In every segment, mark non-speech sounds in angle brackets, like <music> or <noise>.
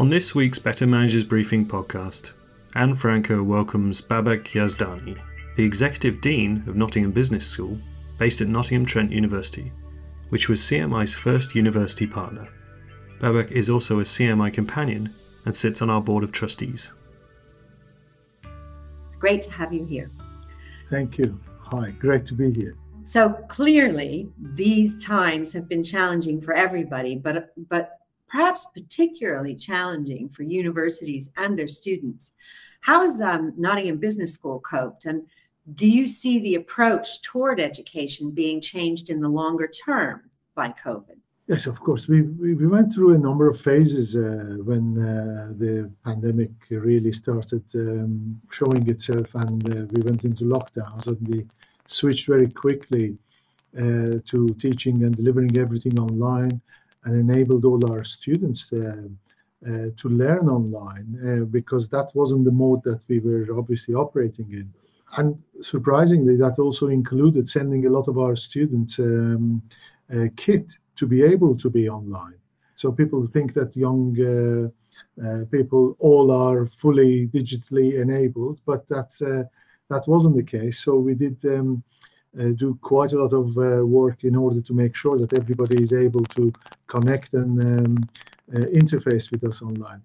On this week's Better Managers Briefing podcast, Ann Francke welcomes Baback Yazdani, the Executive Dean of Nottingham Business School, based at Nottingham Trent University, which was CMI's first university partner. Baback is also a CMI companion and sits on our board of trustees. It's great to have you here. Thank you. Hi, great to be here. So clearly, these times have been challenging for everybody, but but perhaps particularly challenging for universities and their students. How has um, Nottingham Business School coped, and do you see the approach toward education being changed in the longer term by COVID? Yes, of course. We, we, we went through a number of phases uh, when uh, the pandemic really started um, showing itself and uh, we went into lockdowns and we switched very quickly uh, to teaching and delivering everything online and enabled all our students uh, uh, to learn online because that wasn't the mode that we were obviously operating in. And surprisingly, that also included sending a lot of our students um, kit to be able to be online. So people think that young uh, uh, people all are fully digitally enabled, but that's uh, that wasn't the case. So we did um, uh, do quite a lot of uh, work in order to make sure that everybody is able to connect and um, uh, interface with us online.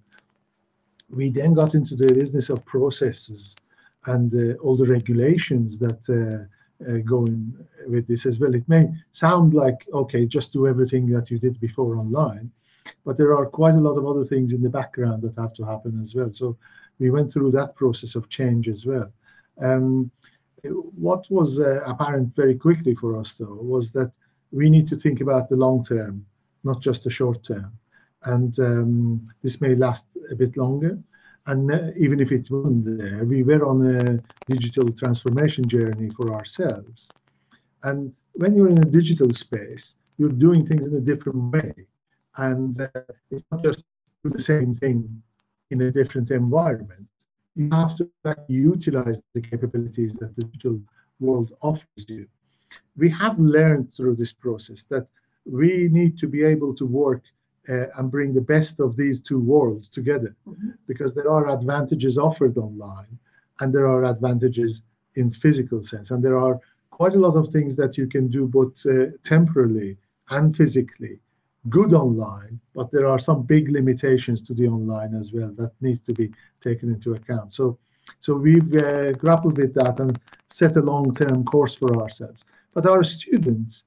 We then got into the business of processes and all the regulations that uh, going with this as well. It may sound like, okay, just do everything that you did before online, but there are quite a lot of other things in the background that have to happen as well. So we went through that process of change as well. Um, what was uh, apparent very quickly for us, though, was that we need to think about the long term, not just the short term. And um, this may last a bit longer, and uh, even if it wasn't there, we were on a digital transformation journey for ourselves. And when you're in a digital space, you're doing things in a different way. And uh, it's not just do the same thing in a different environment. You have to utilize the capabilities that the digital world offers you. We have learned through this process that we need to be able to work uh, and bring the best of these two worlds together mm-hmm. because there are advantages offered online and there are advantages in physical sense and there are quite a lot of things that you can do both uh, temporally and physically good online but there are some big limitations to the online as well that needs to be taken into account so so we've uh, grappled with that and set a long-term course for ourselves but our students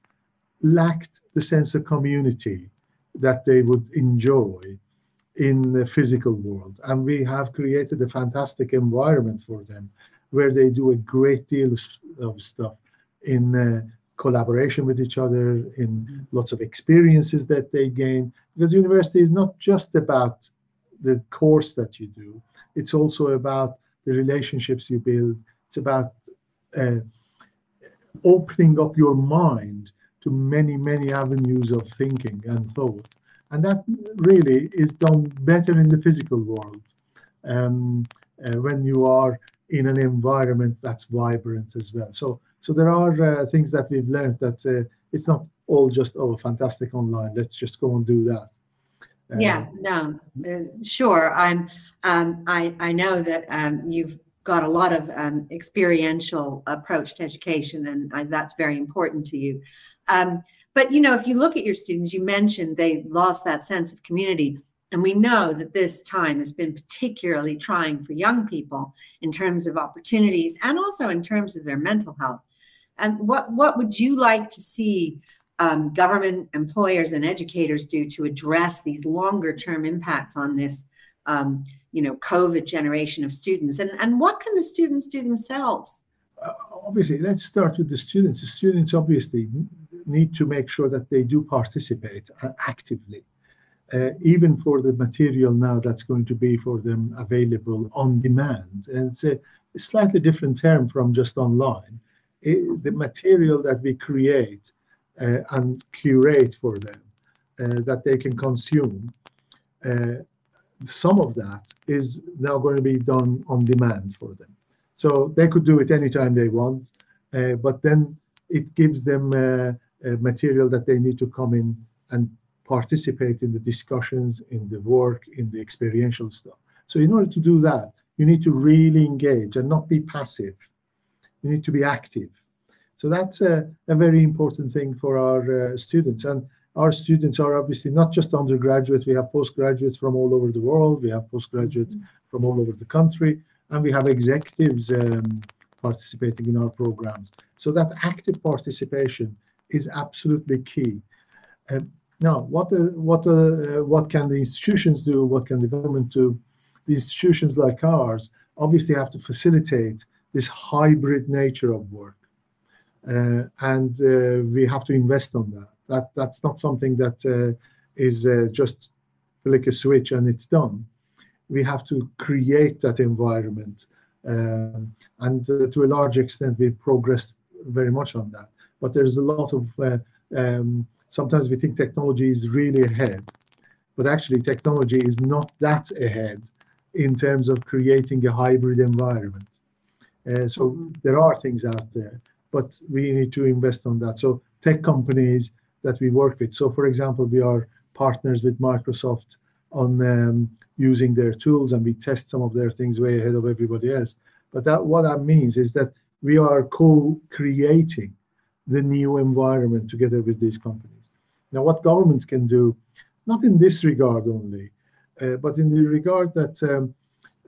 lacked the sense of community that they would enjoy in the physical world. And we have created a fantastic environment for them where they do a great deal of stuff in uh, collaboration with each other, in lots of experiences that they gain. Because university is not just about the course that you do, it's also about the relationships you build, it's about uh, opening up your mind to many, many avenues of thinking and thought. And that really is done better in the physical world um, uh, when you are in an environment that's vibrant as well. So, so there are uh, things that we've learned that uh, it's not all just oh fantastic online. Let's just go and do that. yeah, no, uh, sure. I'm. Um, I I know that um, you've got a lot of um, experiential approach to education, and I, that's very important to you. Um, but you know, if you look at your students, you mentioned they lost that sense of community. And we know that this time has been particularly trying for young people in terms of opportunities and also in terms of their mental health. And what, what would you like to see um, government, employers, and educators do to address these longer term impacts on this, um, you know, COVID generation of students? And, and what can the students do themselves? Uh, obviously, let's start with the students. The students obviously need to make sure that they do participate uh, actively, uh, even for the material now that's going to be for them available on demand. And it's a, slightly different term from just online. It, the material that we create uh, and curate for them uh, that they can consume, uh, some of that is now going to be done on demand for them. So they could do it anytime they want, but then it gives them material that they need to come in and participate in the discussions, in the work, in the experiential stuff. So in order to do that, you need to really engage and not be passive. You need to be active. So that's a, a very important thing for our uh, students. And our students are obviously not just undergraduate, we have postgraduates from all over the world, we have postgraduates mm-hmm. from all over the country, and we have executives um, participating in our programs. So that active participation is absolutely key. Um, now, what the, what the, uh, what can the institutions do? What can the government do? The institutions like ours obviously have to facilitate this hybrid nature of work, uh, and uh, we have to invest on that. That that's not something that uh, is uh, just flick a switch and it's done. We have to create that environment, um, and uh, to a large extent, we've progressed very much on that. But there's a lot of um, sometimes we think technology is really ahead, but actually technology is not that ahead in terms of creating a hybrid environment. Uh, so mm-hmm. there are things out there, but we need to invest on that. So tech companies that we work with. So for example, we are partners with Microsoft on um, using their tools, and we test some of their things way ahead of everybody else. But that what that means is that we are co-creating the new environment together with these companies. Now, what governments can do, not in this regard only, uh, but in the regard that um,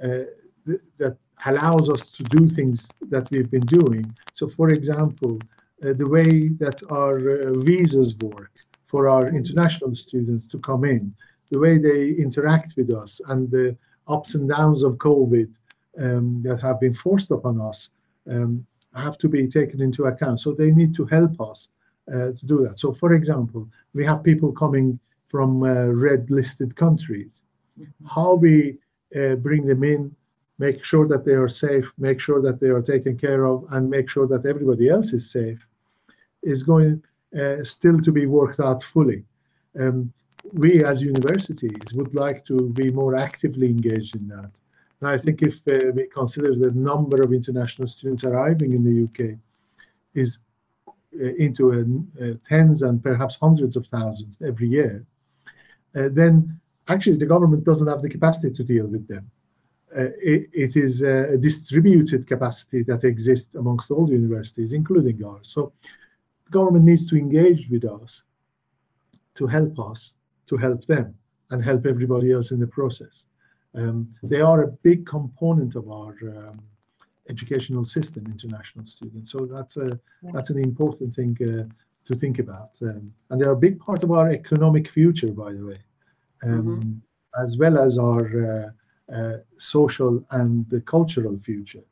uh, th- that allows us to do things that we've been doing. So, for example, uh, the way that our uh, visas work for our international students to come in, the way they interact with us, and the ups and downs of COVID um, that have been forced upon us um, have to be taken into account. So, they need to help us to do that. So, for example, we have people coming from uh, red listed countries. Mm-hmm. How we uh, bring them in, make sure that they are safe, make sure that they are taken care of, and make sure that everybody else is safe is going uh, still to be worked out fully. Um, we as universities would like to be more actively engaged in that. And I think if uh, we consider the number of international students arriving in the UK is uh, into uh, uh, tens and perhaps hundreds of thousands every year, then actually the government doesn't have the capacity to deal with them. It, it is a distributed capacity that exists amongst all the universities, including ours. So the government needs to engage with us to help us, to help them, and help everybody else in the process. Um, they are a big component of our um, educational system, international students. So that's a yeah. that's an important thing uh, to think about, um, and they're a big part of our economic future, by the way, um, mm-hmm. as well as our uh, uh, social and the cultural future.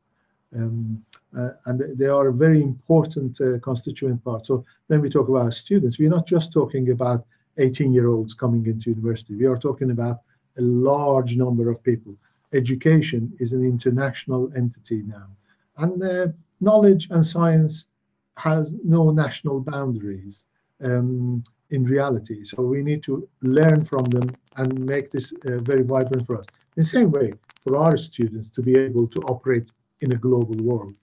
Um, uh, and they are a very important uh, constituent part. So when we talk about students, we're not just talking about 18 year olds coming into university. We are talking about a large number of people education is an international entity now. And uh, knowledge and science has no national boundaries um, in reality. So we need to learn from them and make this uh, very vibrant for us. In the same way, for our students to be able to operate in a global world.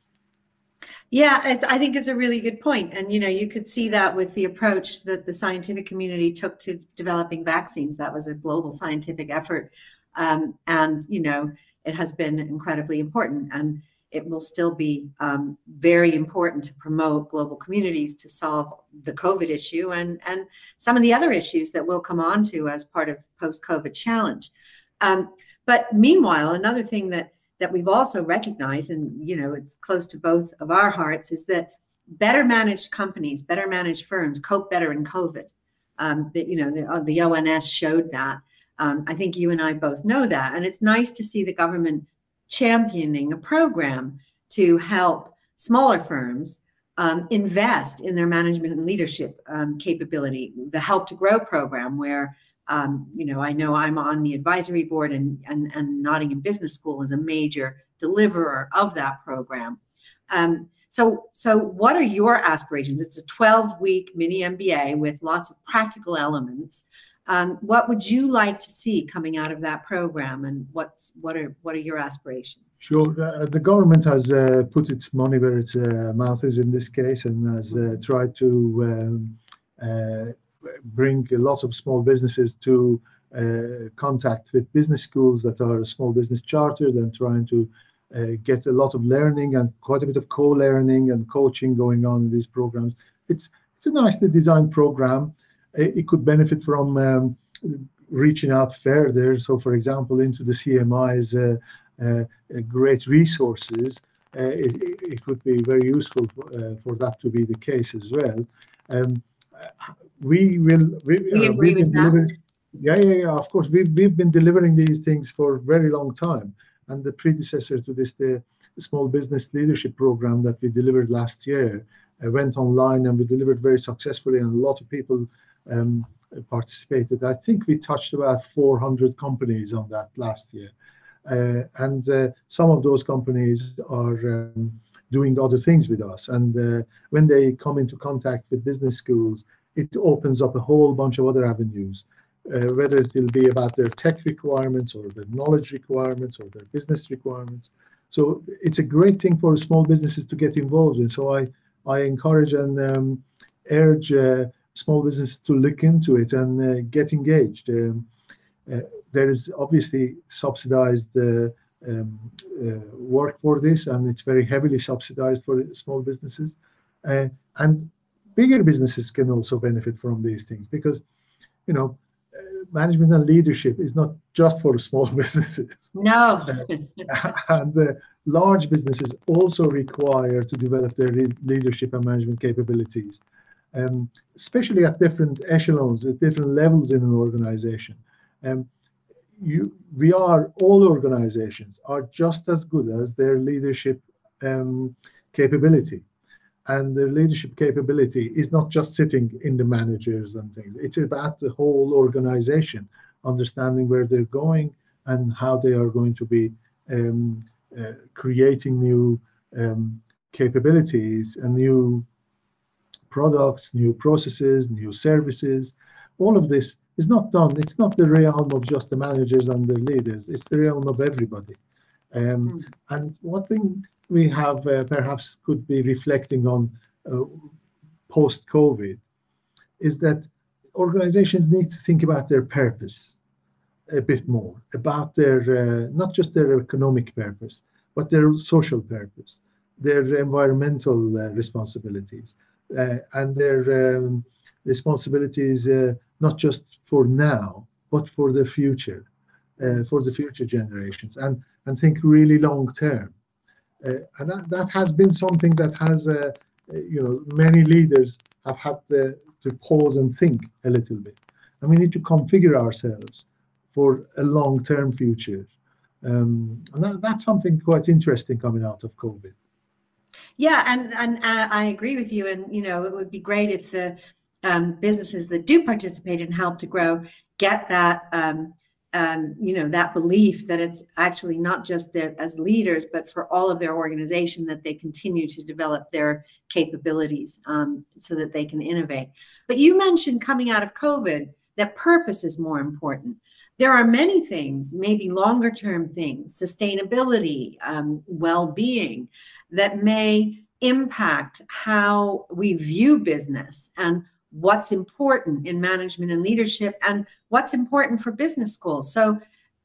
Yeah, I think it's a really good point. And, you know, you could see that with the approach that the scientific community took to developing vaccines. That was a global scientific effort um, and, you know, it has been incredibly important. And it will still be um, very important to promote global communities to solve the COVID issue and, and some of the other issues that we'll come on to as part of post-COVID challenge. Um, but meanwhile, another thing that that we've also recognized, and you know, it's close to both of our hearts, is that better managed companies, better managed firms cope better in COVID. Um, that you know, the, the ONS showed that, um, I think you and I both know that. And it's nice to see the government championing a program to help smaller firms um, invest in their management and leadership um, capability. The Help to Grow program, where um, you know I know I'm on the advisory board, and, and, and Nottingham Business School is a major deliverer of that program. Um, so, so what are your aspirations? It's a 12 week mini MBA with lots of practical elements. Um, what would you like to see coming out of that program, and what's what are what are your aspirations? Sure. Uh, the government has uh, put its money where its uh, mouth is in this case, and has uh, tried to um, uh, bring lots of small businesses to uh, contact with business schools that are small business chartered and trying to get a lot of learning and quite a bit of co-learning and coaching going on in these programs. It's it's a nicely designed program. It, could benefit from um, reaching out further. So, for example, into the CMI's uh, uh, great resources, uh, it, it, would be very useful for, uh, for, that to be the case as well. Um, we will. We, we agree with that. Yeah, yeah, yeah. Of course, we've we've been delivering these things for a very long time, and the predecessor to this, the small business leadership program that we delivered last year, uh, went online and we delivered very successfully, and a lot of people um, participated. I think we touched about 400 companies on that last year. Uh, and uh, some of those companies are um, doing other things with us. And uh, when they come into contact with business schools, it opens up a whole bunch of other avenues, uh, whether it will be about their tech requirements or their knowledge requirements or their business requirements. So it's a great thing for small businesses to get involved in. So I, I encourage and um, urge uh, small businesses to look into it and uh, get engaged. Um, uh, there is obviously subsidized uh, um, uh, work for this, and it's very heavily subsidized for small businesses. Uh, and bigger businesses can also benefit from these things because, you know, management and leadership is not just for <laughs> small businesses. No. <laughs> and uh, large businesses also require to develop their leadership and management capabilities um, especially at different echelons, with different levels in an organization. Um, you, we are, all organizations are just as good as their leadership um, capability. And their leadership capability is not just sitting in the managers and things. It's about the whole organization, understanding where they're going and how they are going to be um, uh, creating new um, capabilities and new products, new processes, new services. All of this is not done. It's not the realm of just the managers and the leaders. It's the realm of everybody. Um, mm. And one thing we have uh, perhaps could be reflecting on uh, post-COVID is that organizations need to think about their purpose a bit more, about their uh, not just their economic purpose, but their social purpose, their environmental uh, responsibilities, and their um, responsibilities uh, not just for now, but for the future, uh, for the future generations, and and think really long term. and that, that has been something that has, you know, many leaders have had to, to pause and think a little bit. And we need to configure ourselves for a long-term future. Um, and that, that's something quite interesting coming out of COVID. Yeah, and, and uh, I agree with you. And you know, it would be great if the um, businesses that do participate and help to grow get that um, um, you know that belief that it's actually not just their as leaders, but for all of their organization that they continue to develop their capabilities um, so that they can innovate. But you mentioned coming out of COVID that purpose is more important there are many things, maybe longer term things, sustainability, um, well being, that may impact how we view business and what's important in management and leadership and what's important for business schools. So,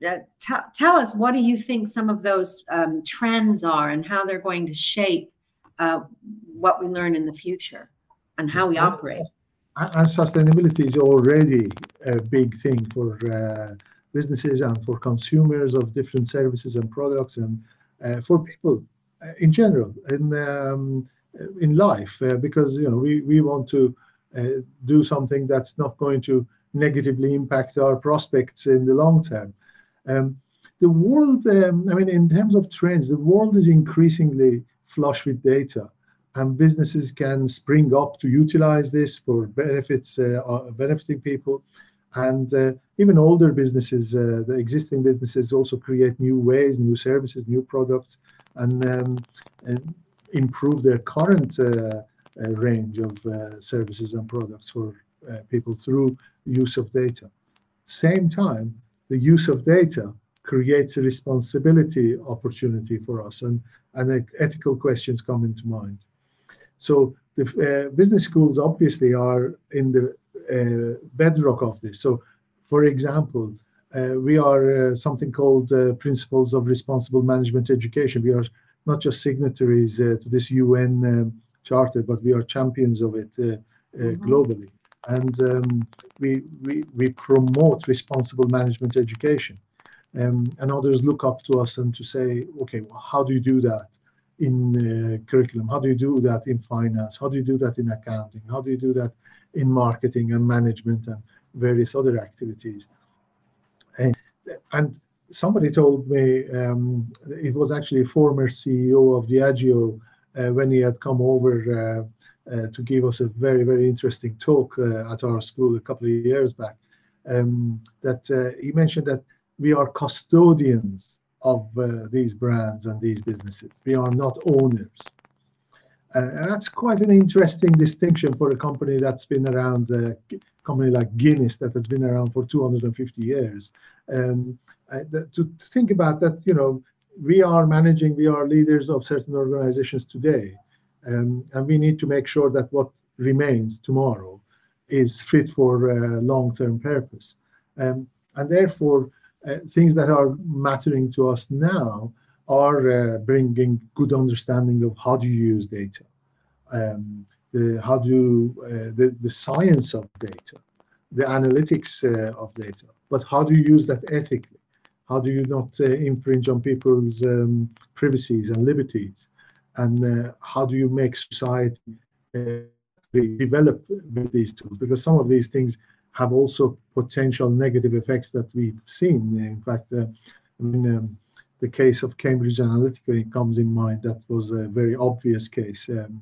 uh, t- tell us what do you think some of those um, trends are and how they're going to shape uh, what we learn in the future and how we operate and sustainability is already a big thing for uh, businesses and for consumers of different services and products and uh, for people uh, in general in um, in life uh, because you know we, we want to uh, do something that's not going to negatively impact our prospects in the long term. Um, the world um, i mean in terms of trends the world is increasingly flush with data and businesses can spring up to utilize this for benefits, uh, uh, benefiting people. And uh, even older businesses, uh, the existing businesses also create new ways, new services, new products, and, um, and improve their current uh, uh, range of services and products for people through use of data. Same time, the use of data creates a responsibility opportunity for us, and, and ethical questions come into mind. So the uh, business schools obviously are in the uh, bedrock of this. So, for example, uh, we are uh, something called uh, Principles of Responsible Management Education. We are not just signatories uh, to this UN um, charter, but we are champions of it mm-hmm. globally. And um, we, we, we promote responsible management education. Um, and others look up to us and to say, okay, well, how do you do that in uh, curriculum? How do you do that in finance? How do you do that in accounting? How do you do that in marketing and management and various other activities? And, and somebody told me um, it was actually a former CEO of Diageo uh, when he had come over uh, uh, to give us a very, very interesting talk uh, at our school a couple of years back. Um, that uh, he mentioned that we are custodians of uh, these brands and these businesses. We are not owners. Uh, that's quite an interesting distinction for a company that's been around, a uh, company like Guinness that has been around for 250 years. Um, to, to, think about that, you know, we are managing, we are leaders of certain organizations today, um, and we need to make sure that what remains tomorrow is fit for uh, long-term purpose. Um, and therefore, uh, things that are mattering to us now are uh, bringing good understanding of how do you use data, um, the, how do uh, the, the science of data, the analytics uh, of data, but how do you use that ethically? How do you not uh, infringe on people's um, privacies and liberties? And uh, how do you make society develop with these tools? Because some of these things have also potential negative effects that we've seen. In fact, uh, I mean, um, the case of Cambridge Analytica comes in mind. That was a very obvious case um,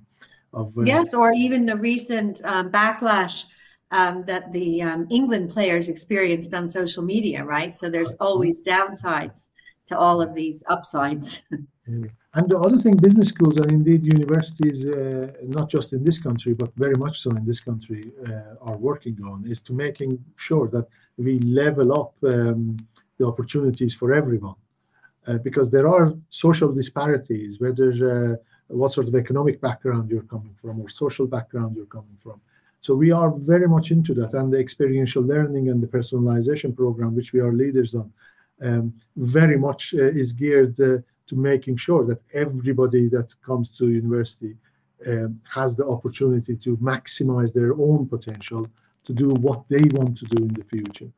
of. Uh, yes, or even the recent um, backlash um, that the um, England players experienced on social media, right? So there's always downsides to all of these upsides. <laughs> And the other thing, business schools and indeed universities, uh, not just in this country, but very much so in this country, uh, are working on is to making sure that we level up um, the opportunities for everyone. Uh, because there are social disparities, whether uh, what sort of economic background you're coming from or social background you're coming from. So we are very much into that, and the experiential learning and the personalization program, which we are leaders on, um, very much uh, is geared uh, to making sure that everybody that comes to university um, has the opportunity to maximize their own potential to do what they want to do in the future.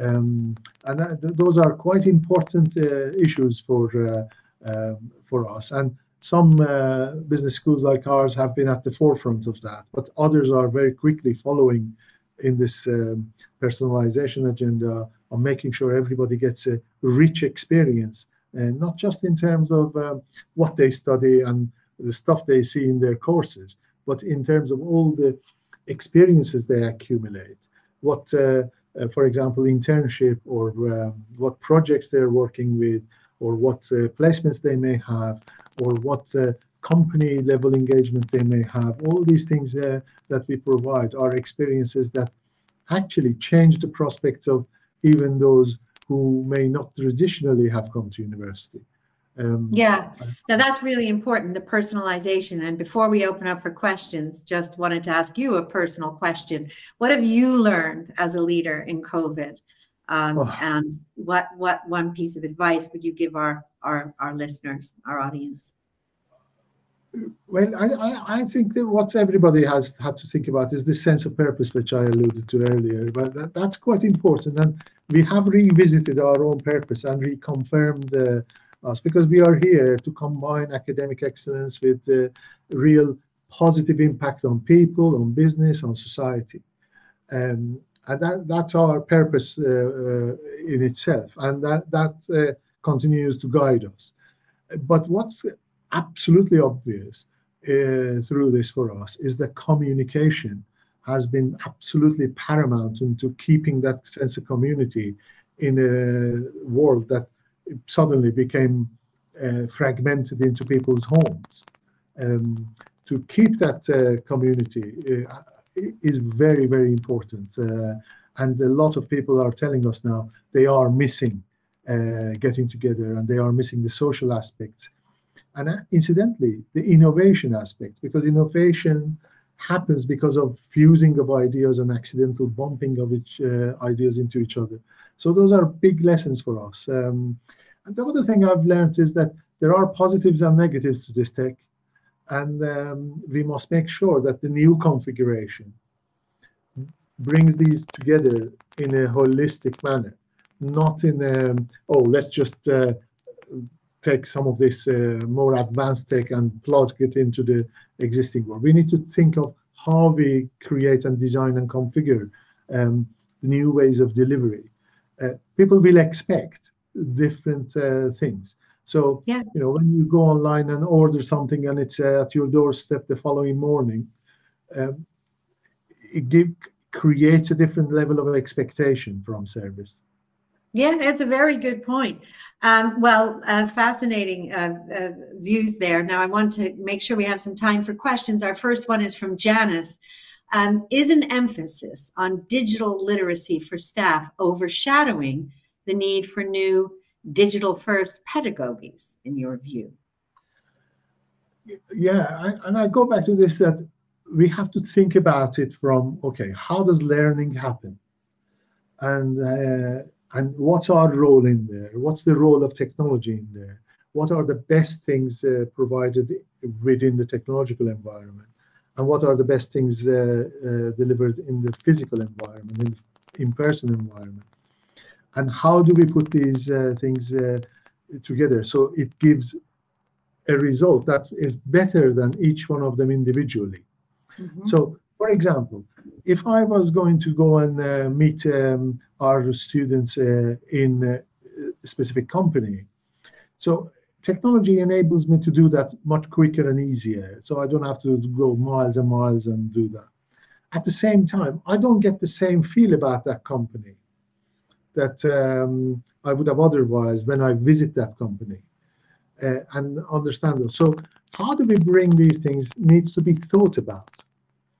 Um, and that, those are quite important uh, issues for uh, um, for us. And some uh, business schools like ours have been at the forefront of that, but others are very quickly following in this um, personalization agenda of making sure everybody gets a rich experience and not just in terms of um, what they study and the stuff they see in their courses, but in terms of all the experiences they accumulate. What, uh, uh, for example, internship or um, what projects they're working with, or what uh, placements they may have, or what uh, company level engagement they may have. All these things uh, that we provide are experiences that actually change the prospects of even those who may not traditionally have come to university. Um, yeah, now that's really important, the personalization. And before we open up for questions, just wanted to ask you a personal question. What have you learned as a leader in COVID? Um, oh. And what what one piece of advice would you give our our, our listeners, our audience? Well, I, I, I, think that what everybody has had to think about is this sense of purpose, which I alluded to earlier. But that, that's quite important. And we have revisited our own purpose and reconfirmed uh, us because we are here to combine academic excellence with uh, real positive impact on people, on business, on society. Um, and that, that's our purpose uh, uh in itself. And that, that uh, continues to guide us. But what's absolutely obvious uh, through this for us is that communication has been absolutely paramount into keeping that sense of community in a world that suddenly became uh, fragmented into people's homes. Um, to keep that uh, community uh, is very, very important. Uh, and a lot of people are telling us now they are missing uh, getting together and they are missing the social aspects and uh, incidentally, the innovation aspect, because innovation happens because of fusing of ideas and accidental bumping of each uh, ideas into each other. So those are big lessons for us. Um, and the other thing I've learned is that there are positives and negatives to this tech, and um, we must make sure that the new configuration brings these together in a holistic manner, not in a, oh, let's just uh, take some of this uh, more advanced tech and plug it into the existing world. We need to think of how we create and design and configure um, new ways of delivery. Uh, people will expect different uh, things. So, yeah. you know, when you go online and order something and it's uh, at your doorstep the following morning, um, it give, creates a different level of expectation from service. Yeah, it's a very good point. Um, well, uh, fascinating uh, uh, views there. Now, I want to make sure we have some time for questions. Our first one is from Janice. Um, is an emphasis on digital literacy for staff overshadowing the need for new digital first pedagogies, in your view? Yeah, I, and I go back to this that we have to think about it from okay, how does learning happen? And uh, and what's our role in there? What's the role of technology in there? What are the best things uh, provided within the technological environment? And what are the best things uh, uh, delivered in the physical environment, in in-person environment? And how do we put these uh, things uh, together so it gives a result that is better than each one of them individually? Mm-hmm. So, for example, if I was going to go and uh, meet um, our students uh, in a specific company, so technology enables me to do that much quicker and easier. So I don't have to go miles and miles and do that. At the same time, I don't get the same feel about that company that um, I would have otherwise when I visit that company uh, and understand them. So how do we bring these things needs to be thought about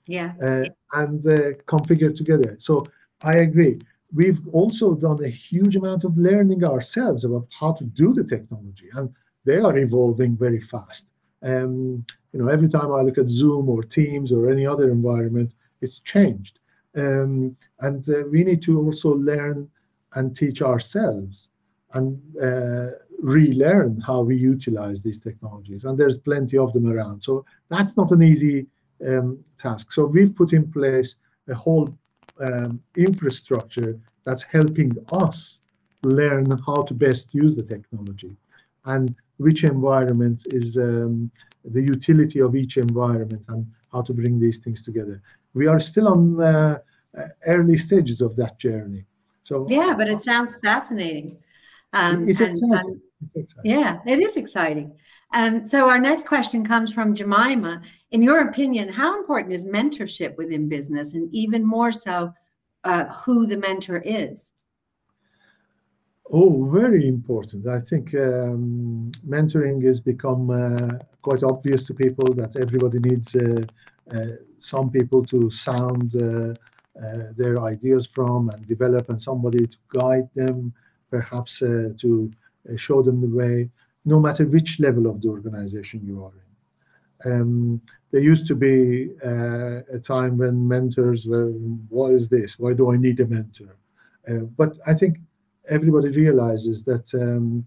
yeah uh, and uh, configured together so i agree we've also done a huge amount of learning ourselves about how to do the technology and they are evolving very fast. Um, you know every time i look at zoom or teams or any other environment it's changed. Um, and uh, we need to also learn and teach ourselves and uh, relearn how we utilize these technologies and there's plenty of them around. So that's not an easy um, task. So we've put in place a whole um, infrastructure that's helping us learn how to best use the technology and which environment is um, the utility of each environment and how to bring these things together. We are still on uh, early stages of that journey. So yeah, but it sounds fascinating. Um, it's, and, exciting. Um, it's exciting. Yeah, it is exciting. Um, so our next question comes from Jemima. In your opinion, how important is mentorship within business, and even more so, uh, who the mentor is? Oh, very important. I think um, mentoring has become uh, quite obvious to people that everybody needs uh, uh some people to sound uh, uh, their ideas from and develop, and somebody to guide them, perhaps to show them the way no matter which level of the organization you are in. Um, there used to be uh, a time when mentors were, what is this? Why do I need a mentor? Uh, but I think everybody realizes that um,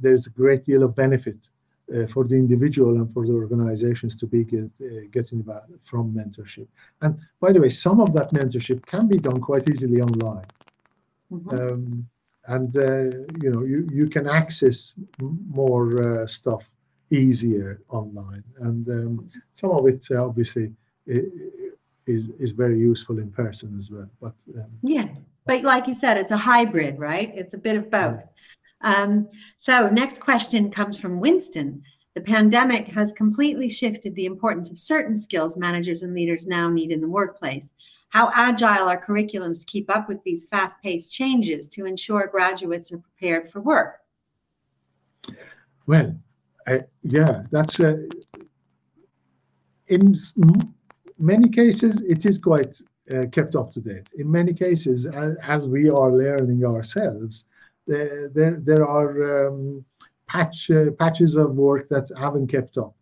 there's a great deal of benefit uh, for the individual and for the organizations to be get, uh, getting about from mentorship. And by the way, some of that mentorship can be done quite easily online. Mm-hmm. Um, and uh, you know you, you can access more uh, stuff easier online. And um, some of it uh, obviously is is very useful in person as well but um, yeah but like you said it's a hybrid right? It's a bit of both. Um, so next question comes from winston. The pandemic has completely shifted the importance of certain skills managers and leaders now need in the workplace. How agile are curriculums to keep up with these fast-paced changes to ensure graduates are prepared for work? Well, I, yeah, that's uh, in many cases it is quite uh, kept up to date. In many cases, as, as we are learning ourselves, there there, are um, patch uh, patches of work that haven't kept up.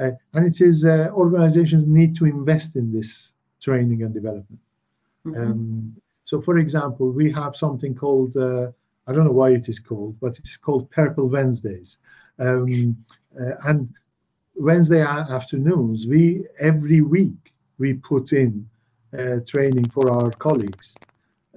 Uh, and it is uh, organizations need to invest in this training and development. Mm-hmm. Um, so, for example, we have something called uh, I don't know why it is called, but it's called Purple Wednesdays. Um, uh, and Wednesday afternoons, we every week we put in uh, training for our colleagues.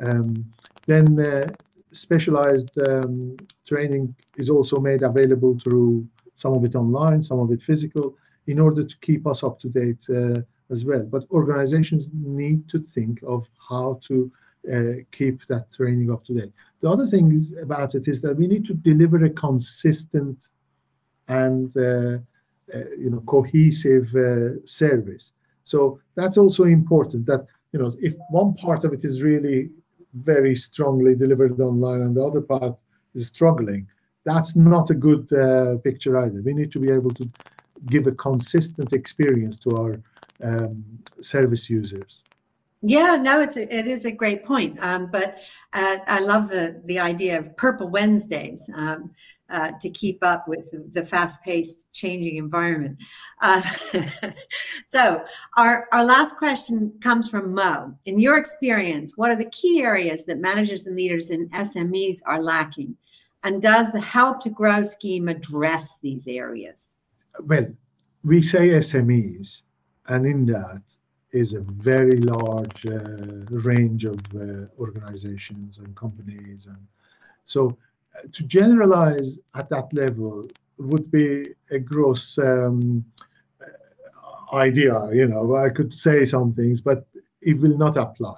Um, then uh, specialized um, training is also made available through some of it online, some of it physical, in order to keep us up to date uh, as well. But organizations need to think of how to uh, keep that training up to date. The other thing is about it is that we need to deliver a consistent and uh, uh, you know cohesive uh, service. So that's also important. That you know if one part of it is really very strongly delivered online and the other part is struggling, that's not a good uh, picture either. We need to be able to give a consistent experience to our um, service users. Yeah, no, it's a, it is a great point. Um, but uh, I love the the idea of Purple Wednesdays um, uh, to keep up with the fast paced, changing environment. Uh, <laughs> so, our our last question comes from Mo. In your experience, what are the key areas that managers and leaders in SMEs are lacking, and does the Help to Grow scheme address these areas? Well, we say SMEs, and in that is a very large uh, range of uh, organizations and companies. And so to generalize at that level would be a gross um, idea. You know, I could say some things, but it will not apply.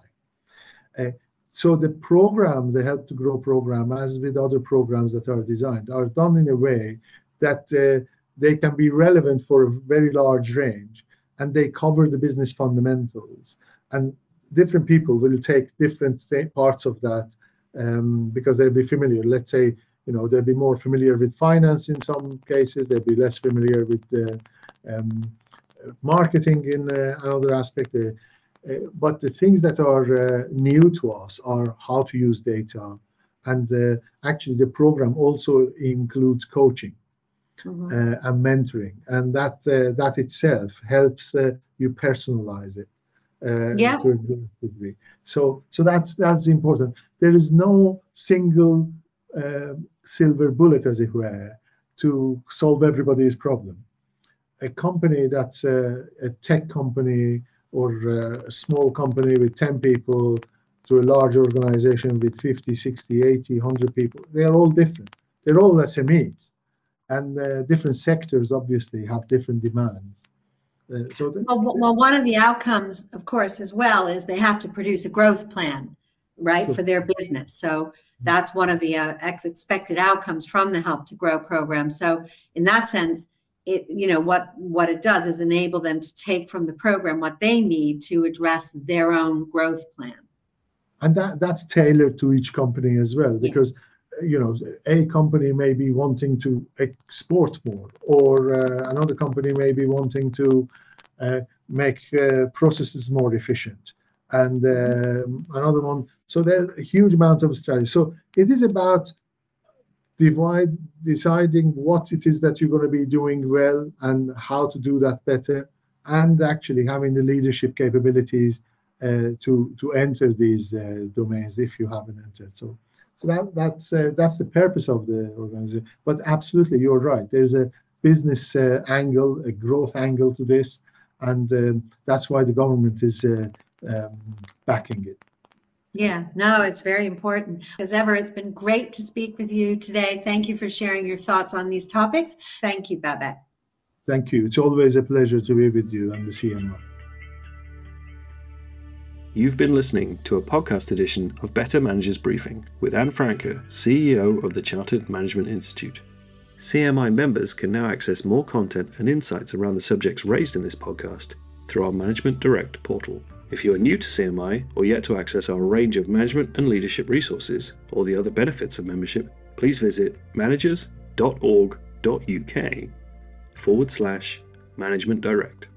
Uh, so the programs, the Help to Grow program, as with other programs that are designed, are done in a way that uh, they can be relevant for a very large range and they cover the business fundamentals. And different people will take different parts of that um, because they'll be familiar. Let's say, you know, they'll be more familiar with finance in some cases, they'll be less familiar with the um, marketing in uh, another aspect. Uh, uh, but the things that are uh, new to us are how to use data. And uh, actually, the program also includes coaching mm-hmm. and mentoring, and that uh, that itself helps uh, you personalize it uh, yeah. to a great degree. So so that's that's important. There is no single um, silver bullet, as it were, to solve everybody's problem. A company that's a, a tech company or a small company with 10 people to a large organization with 50, 60, 80, 100 people, they are all different. They're all SMEs and uh, different sectors obviously have different demands. Uh, so well, well, one of the outcomes, of course, as well, is they have to produce a growth plan, right, sure. for their business. So that's one of the uh, expected outcomes from the Help to Grow program. So in that sense, it you know what what it does is enable them to take from the program what they need to address their own growth plan. And that that's tailored to each company as well, because. Yeah you know, a company may be wanting to export more, or uh, another company may be wanting to uh, make uh, processes more efficient, and um, another one. So there's a huge amount of strategy. So it is about divide, deciding what it is that you're going to be doing well and how to do that better, and actually having the leadership capabilities uh, to to enter these uh, domains if you haven't entered. So. So that, that's uh, that's the purpose of the organization. But absolutely, you're right. There's a business uh, angle, a growth angle to this, and um, that's why the government is uh, um, backing it. Yeah, no, it's very important. As ever, it's been great to speak with you today. Thank you for sharing your thoughts on these topics. Thank you, Baback. Thank you. It's always a pleasure to be with you and the CMI. You've been listening to a podcast edition of Better Managers Briefing with Ann Francke, CEO of the Chartered Management Institute. CMI members can now access more content and insights around the subjects raised in this podcast through our Management Direct portal. If you are new to CMI or yet to access our range of management and leadership resources or the other benefits of membership, please visit managers.org.uk forward slash management direct.